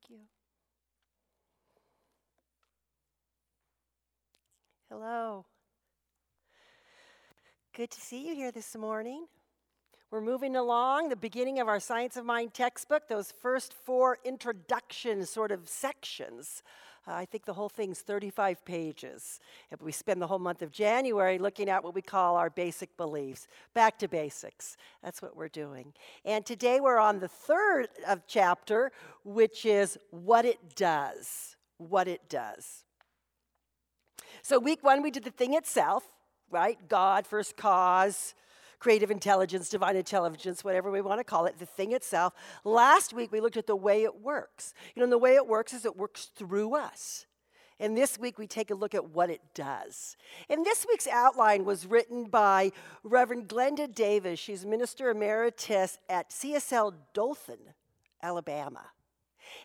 Thank you. Hello. Good to see you here this morning. We're moving along the beginning of our Science of Mind textbook, those first four introduction sort of sections. Uh, I think the whole thing's 35 pages. If we spend the whole month of January looking at what we call our basic beliefs, back to basics. That's what we're doing. And today we're on the third of chapter, which is what it does. What it does. So, week one, we did the thing itself, right? God, first cause, creative intelligence, divine intelligence, whatever we want to call it, the thing itself. Last week, we looked at the way it works. You know, the way it works is it works through us. And this week, we take a look at what it does. And this week's outline was written by Reverend Glenda Davis. She's Minister Emeritus at CSL Dothan, Alabama.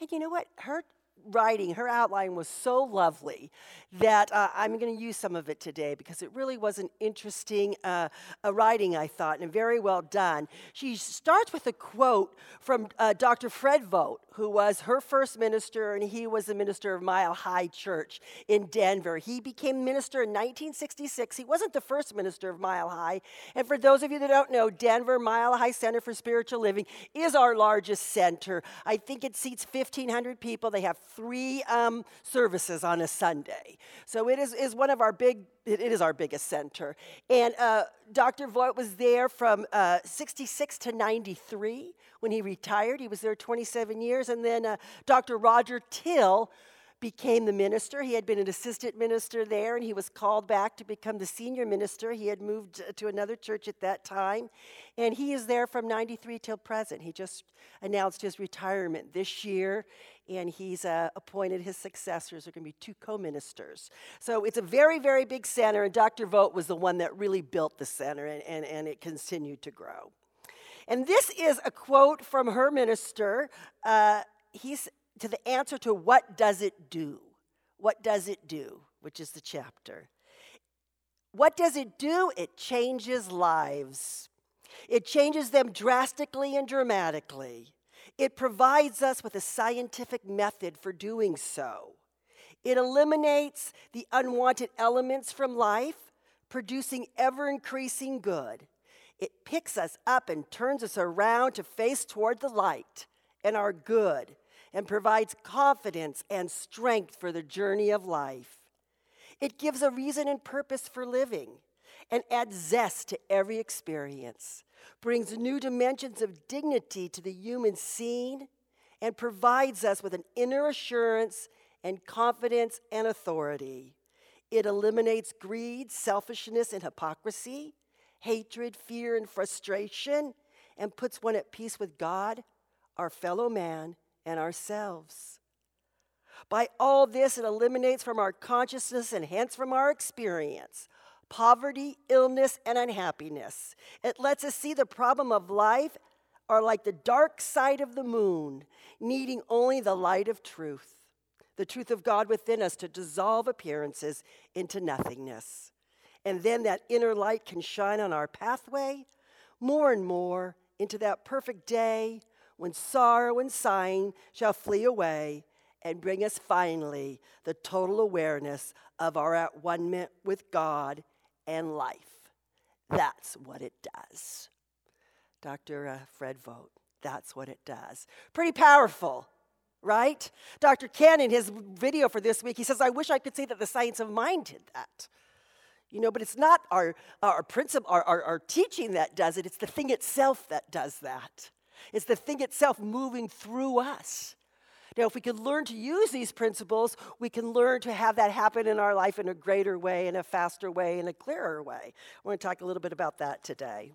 And you know what? Her writing, her outline was so lovely that uh, I'm going to use some of it today because it really was an interesting uh, writing, I thought, and very well done. She starts with a quote from uh, Dr. Fred Vogt, who was her first minister, and he was the minister of Mile High Church in Denver. He became minister in 1966. He wasn't the first minister of Mile High. And for those of you that don't know, Denver Mile High Center for Spiritual Living is our largest center. I think it seats 1,500 people. They have three um, services on a Sunday. So it is, is one of our big, it is our biggest center. And uh, Dr. Vogt was there from uh, 66 to 93 when he retired. He was there 27 years. And then uh, Dr. Roger Teel became the minister. He had been an assistant minister there, and he was called back to become the senior minister. He had moved to another church at that time, and he is there from 93 till present. He just announced his retirement this year, and he's uh, appointed his successors. There are going to be two co ministers. So it's a very, very big center, and Dr. Vogt was the one that really built the center, and, and, and it continued to grow. And this is a quote from her minister. Uh, he's to the answer to what does it do? What does it do? Which is the chapter. What does it do? It changes lives. It changes them drastically and dramatically. It provides us with a scientific method for doing so. It eliminates the unwanted elements from life, producing ever increasing good. It picks us up and turns us around to face toward the light and our good and provides confidence and strength for the journey of life. It gives a reason and purpose for living and adds zest to every experience, brings new dimensions of dignity to the human scene, and provides us with an inner assurance and confidence and authority. It eliminates greed, selfishness, and hypocrisy, hatred, fear, and frustration, and puts one at peace with God, our fellow man, and ourselves. By all this, it eliminates from our consciousness and hence from our experience poverty, illness, and unhappiness. It lets us see the problem of life are like the dark side of the moon, needing only the light of truth, the truth of God within us to dissolve appearances into nothingness. And then that inner light can shine on our pathway more and more into that perfect day when sorrow and sighing shall flee away and bring us finally the total awareness of our at one with God and life. That's what it does. Dr. Uh, Fred Vogt, that's what it does. Pretty powerful, right? Dr. Ken, in his video for this week, he says, I wish I could say that the science of mind did that. You know, but it's not our, our principle, our, our, our teaching that does it, it's the thing itself that does that. It's the thing itself moving through us. Now, if we can learn to use these principles, we can learn to have that happen in our life in a greater way, in a faster way, in a clearer way. We're going to talk a little bit about that today.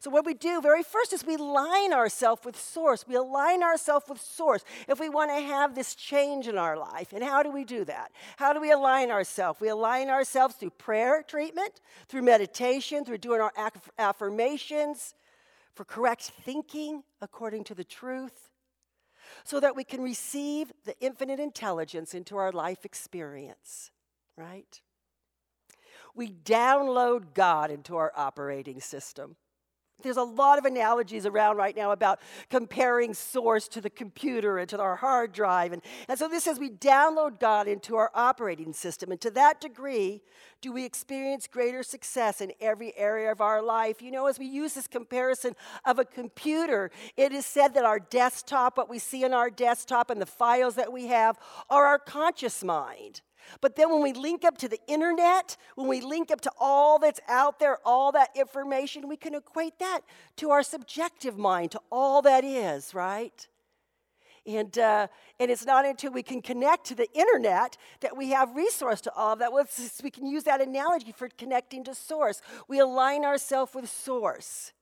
So, what we do very first is we align ourselves with Source. We align ourselves with Source if we want to have this change in our life. And how do we do that? How do we align ourselves? We align ourselves through prayer treatment, through meditation, through doing our affirmations, for correct thinking according to the truth, so that we can receive the infinite intelligence into our life experience, right? We download God into our operating system. There's a lot of analogies around right now about comparing source to the computer and to our hard drive. And, and so this says we download God into our operating system. And to that degree, do we experience greater success in every area of our life? You know, as we use this comparison of a computer, it is said that our desktop, what we see on our desktop, and the files that we have are our conscious mind. But then when we link up to the internet, when we link up to all that's out there, all that information, we can equate that to our subjective mind, to all that is, right? And, uh, and it's not until we can connect to the internet that we have resource to all of that. We can use that analogy for connecting to source. We align ourselves with source.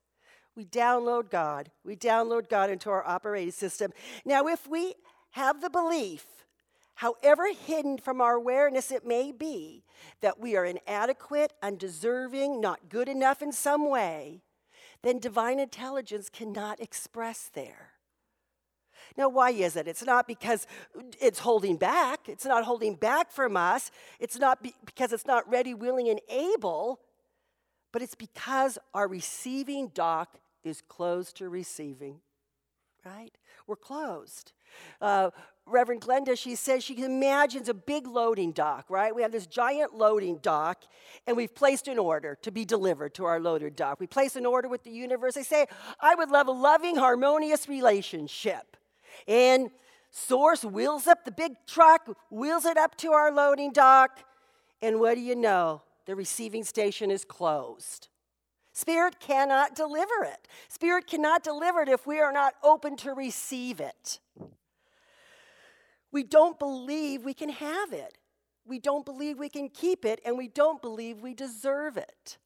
We download God. We download God into our operating system. Now, if we have the belief however hidden from our awareness it may be, that we are inadequate, undeserving, not good enough in some way, then divine intelligence cannot express there. Now, why is it? It's not because it's holding back. It's not holding back from us. It's not be- because it's not ready, willing, and able, but it's because our receiving dock is closed to receiving, right? We're closed. Uh, Reverend Glenda, she says she imagines a big loading dock, right? We have this giant loading dock, and we've placed an order to be delivered to our loaded dock. We place an order with the universe. They say, I would love a loving, harmonious relationship. And Source wheels up the big truck, wheels it up to our loading dock, and what do you know? The receiving station is closed. Spirit cannot deliver it. Spirit cannot deliver it if we are not open to receive it. We don't believe we can have it. We don't believe we can keep it, and we don't believe we deserve it.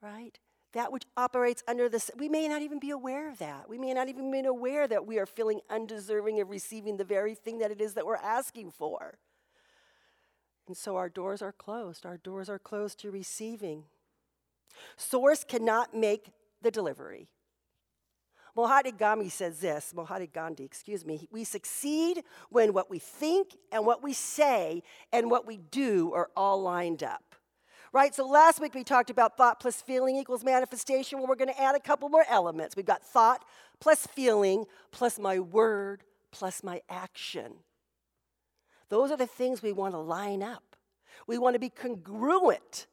Right? That which operates under this, we may not even be aware of that. We may not even be aware that we are feeling undeserving of receiving the very thing that it is that we're asking for. And so our doors are closed. Our doors are closed to receiving. Source cannot make the delivery. Mahatma Gandhi says this, Mahatma Gandhi, excuse me, we succeed when what we think and what we say and what we do are all lined up. Right? So last week we talked about thought plus feeling equals manifestation. Well, we're going to add a couple more elements. We've got thought plus feeling plus my word plus my action. Those are the things we want to line up. We want to be congruent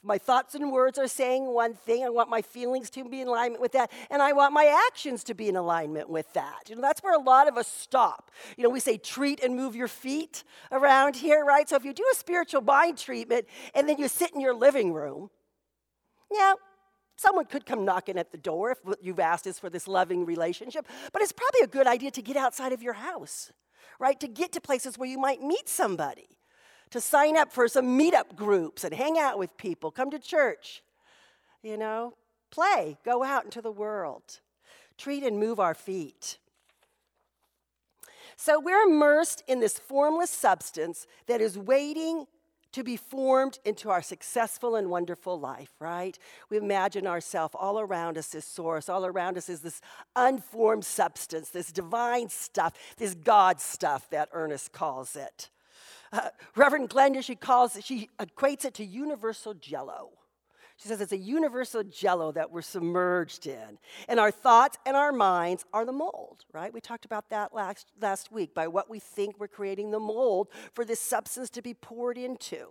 if my thoughts and words are saying one thing, I want my feelings to be in alignment with that, and I want my actions to be in alignment with that. You know, that's where a lot of us stop. You know, we say treat and move your feet around here, right? So if you do a spiritual mind treatment and then you sit in your living room, yeah, someone could come knocking at the door if what you've asked is for this loving relationship, but it's probably a good idea to get outside of your house, right? To get to places where you might meet somebody to sign up for some meetup groups and hang out with people, come to church, you know, play, go out into the world, treat and move our feet. So we're immersed in this formless substance that is waiting to be formed into our successful and wonderful life, right? We imagine ourselves all around us, this source, all around us is this unformed substance, this divine stuff, this God stuff that Ernest calls it. Uh, Reverend Glenda, she calls it, she equates it to universal jello. She says it's a universal jello that we're submerged in. And our thoughts and our minds are the mold, right? We talked about that last, last week. By what we think, we're creating the mold for this substance to be poured into.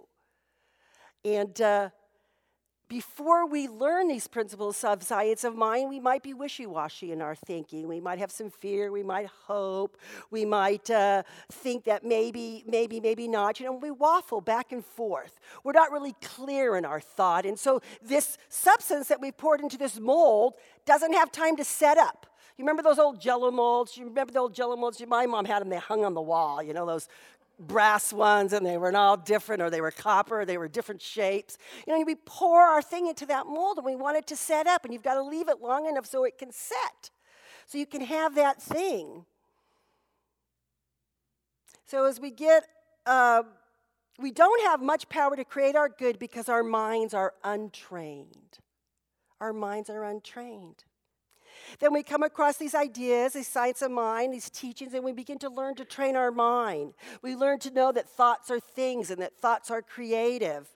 And uh, before we learn these principles of science of mind, we might be wishy washy in our thinking. We might have some fear. We might hope. We might uh, think that maybe, maybe, maybe not. You know, we waffle back and forth. We're not really clear in our thought. And so, this substance that we poured into this mold doesn't have time to set up. You remember those old jello molds? You remember the old jello molds? My mom had them, they hung on the wall, you know, those brass ones and they were all different or they were copper they were different shapes. You know we pour our thing into that mold and we want it to set up and you've got to leave it long enough so it can set so you can have that thing. So as we get uh, we don't have much power to create our good because our minds are untrained. Our minds are untrained then we come across these ideas, these science of mind, these teachings, and we begin to learn to train our mind. We learn to know that thoughts are things and that thoughts are creative.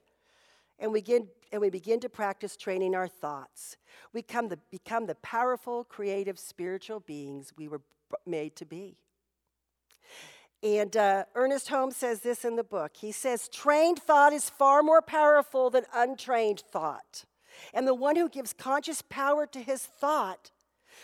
and we begin, and we begin to practice training our thoughts. We come the, become the powerful, creative, spiritual beings we were made to be. And uh, Ernest Holmes says this in the book. He says, Trained thought is far more powerful than untrained thought. And the one who gives conscious power to his thought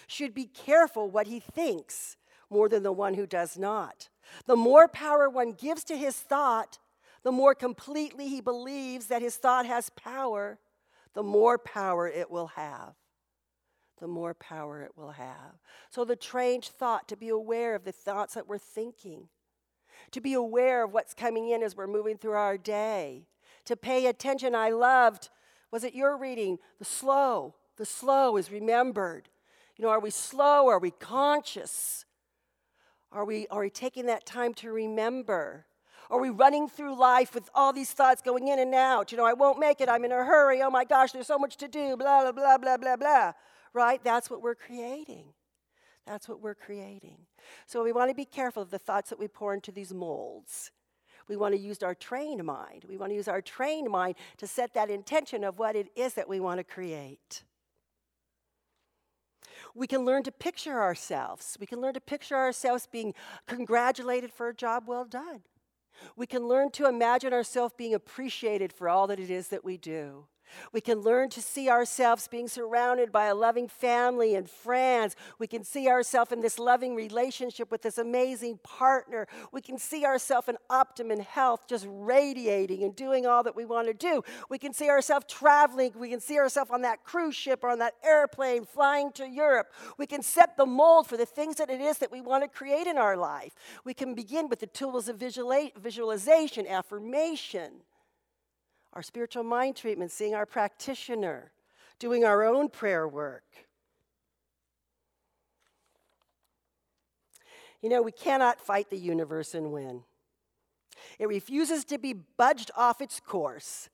should be careful what he thinks more than the one who does not. The more power one gives to his thought, the more completely he believes that his thought has power, the more power it will have. The more power it will have. So, the trained thought to be aware of the thoughts that we're thinking, to be aware of what's coming in as we're moving through our day, to pay attention. I loved, was it your reading? The slow. The slow is remembered. You know, are we slow? Are we conscious? Are we, are we taking that time to remember? Are we running through life with all these thoughts going in and out? You know, I won't make it. I'm in a hurry. Oh my gosh, there's so much to do. Blah, blah, blah, blah, blah, blah. Right? That's what we're creating. That's what we're creating. So we want to be careful of the thoughts that we pour into these molds. We want to use our trained mind. We want to use our trained mind to set that intention of what it is that we want to create. We can learn to picture ourselves. We can learn to picture ourselves being congratulated for a job well done. We can learn to imagine ourselves being appreciated for all that it is that we do. We can learn to see ourselves being surrounded by a loving family and friends. We can see ourselves in this loving relationship with this amazing partner. We can see ourselves in optimum health, just radiating and doing all that we want to do. We can see ourselves traveling. We can see ourselves on that cruise ship or on that airplane flying to Europe. We can set the mold for the things that it is that we want to create in our life. We can begin with the tools of visualization, affirmation our spiritual mind treatment, seeing our practitioner, doing our own prayer work. You know, we cannot fight the universe and win. It refuses to be budged off its course.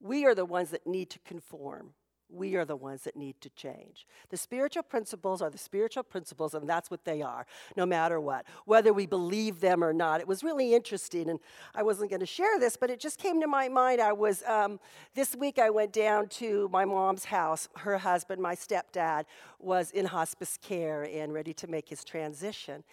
We are the ones that need to conform we are the ones that need to change. The spiritual principles are the spiritual principles, and that's what they are, no matter what, whether we believe them or not. It was really interesting, and I wasn't going to share this, but it just came to my mind. I was, um, this week, I went down to my mom's house. Her husband, my stepdad, was in hospice care and ready to make his transition.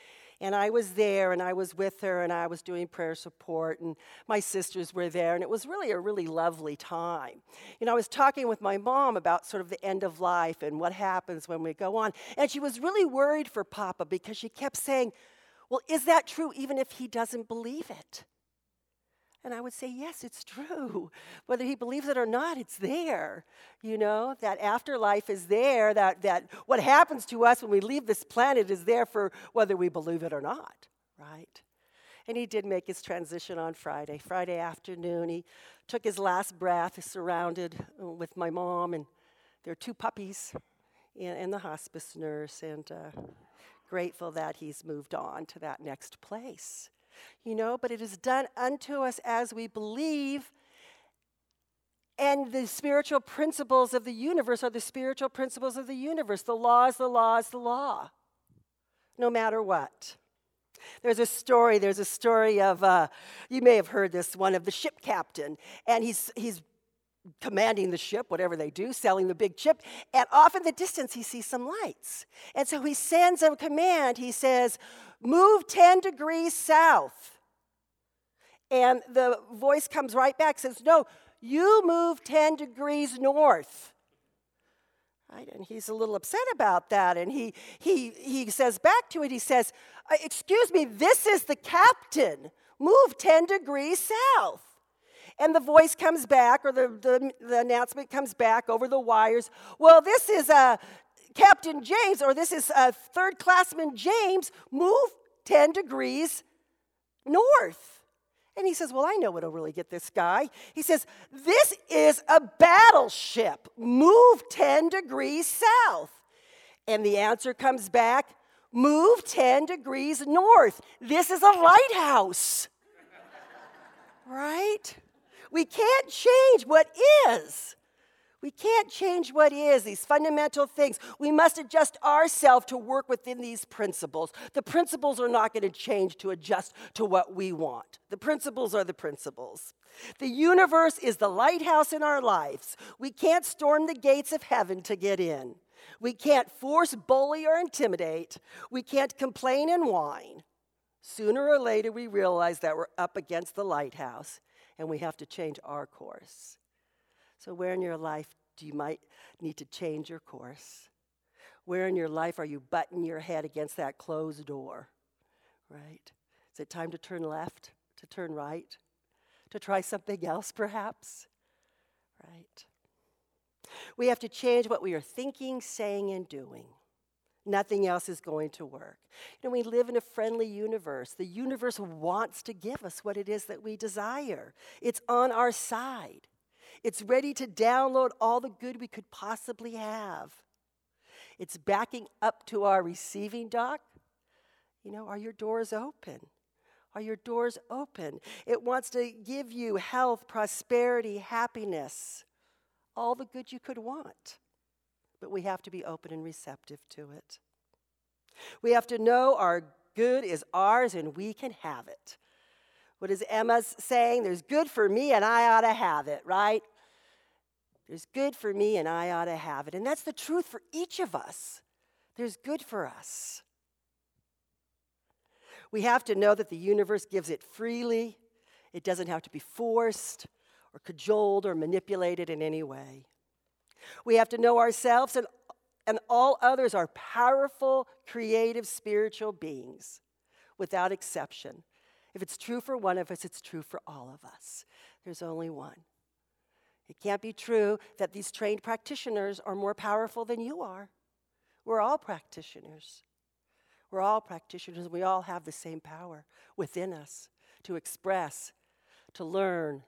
And I was there and I was with her and I was doing prayer support and my sisters were there and it was really a really lovely time. You know, I was talking with my mom about sort of the end of life and what happens when we go on. And she was really worried for Papa because she kept saying, Well, is that true even if he doesn't believe it? And I would say, yes, it's true. Whether he believes it or not, it's there. You know, that afterlife is there, that, that what happens to us when we leave this planet is there for whether we believe it or not, right? And he did make his transition on Friday. Friday afternoon, he took his last breath, surrounded with my mom and their two puppies and, and the hospice nurse, and uh, grateful that he's moved on to that next place you know, but it is done unto us as we believe. And the spiritual principles of the universe are the spiritual principles of the universe. The law is the law is the law, no matter what. There's a story, there's a story of, uh, you may have heard this one, of the ship captain. And he's, he's commanding the ship, whatever they do, selling the big ship. And off in the distance, he sees some lights. And so he sends a command. He says, Move 10 degrees south. And the voice comes right back, says, No, you move 10 degrees north. Right? And he's a little upset about that. And he, he, he says back to it, he says, uh, Excuse me, this is the captain. Move 10 degrees south. And the voice comes back, or the, the, the announcement comes back over the wires. Well, this is a Captain James, or this is a uh, third classman James, move 10 degrees north. And he says, Well, I know what'll really get this guy. He says, This is a battleship. Move 10 degrees south. And the answer comes back Move 10 degrees north. This is a lighthouse. right? We can't change what is. We can't change what is, these fundamental things. We must adjust ourselves to work within these principles. The principles are not going to change to adjust to what we want. The principles are the principles. The universe is the lighthouse in our lives. We can't storm the gates of heaven to get in. We can't force, bully, or intimidate. We can't complain and whine. Sooner or later, we realize that we're up against the lighthouse and we have to change our course. So, where in your life do you might need to change your course? Where in your life are you butting your head against that closed door? Right? Is it time to turn left, to turn right, to try something else perhaps? Right? We have to change what we are thinking, saying, and doing. Nothing else is going to work. You know, we live in a friendly universe. The universe wants to give us what it is that we desire, it's on our side. It's ready to download all the good we could possibly have. It's backing up to our receiving dock. You know, are your doors open? Are your doors open? It wants to give you health, prosperity, happiness, all the good you could want. But we have to be open and receptive to it. We have to know our good is ours and we can have it. What is Emma's saying? There's good for me and I ought to have it, right? There's good for me and I ought to have it. And that's the truth for each of us. There's good for us. We have to know that the universe gives it freely, it doesn't have to be forced or cajoled or manipulated in any way. We have to know ourselves and, and all others are powerful, creative, spiritual beings without exception. If it's true for one of us, it's true for all of us. There's only one. It can't be true that these trained practitioners are more powerful than you are. We're all practitioners. We're all practitioners. We all have the same power within us to express, to learn,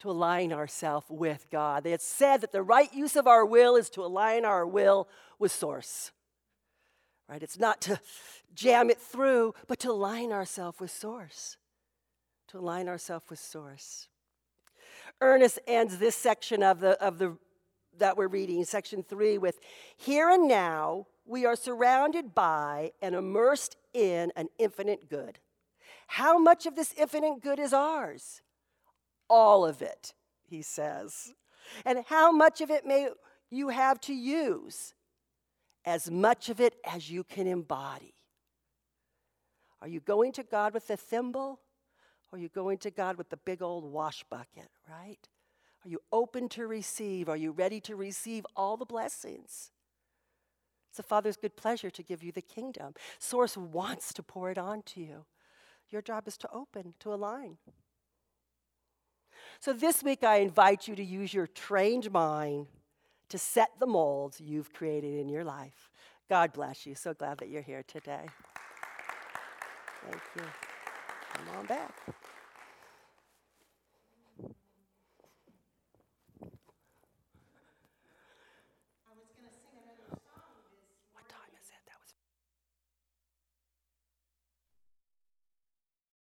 to align ourselves with God. They had said that the right use of our will is to align our will with Source. Right? It's not to jam it through, but to align ourselves with Source. To align ourselves with Source. Ernest ends this section of the, of the that we're reading, section three, with Here and now we are surrounded by and immersed in an infinite good. How much of this infinite good is ours? All of it, he says. And how much of it may you have to use? As much of it as you can embody. Are you going to God with the thimble? Or are you going to God with the big old wash bucket, right? Are you open to receive? Are you ready to receive all the blessings? It's the Father's good pleasure to give you the kingdom. Source wants to pour it onto you. Your job is to open, to align. So this week, I invite you to use your trained mind to set the molds you've created in your life. God bless you. So glad that you're here today. Thank you. Come on back.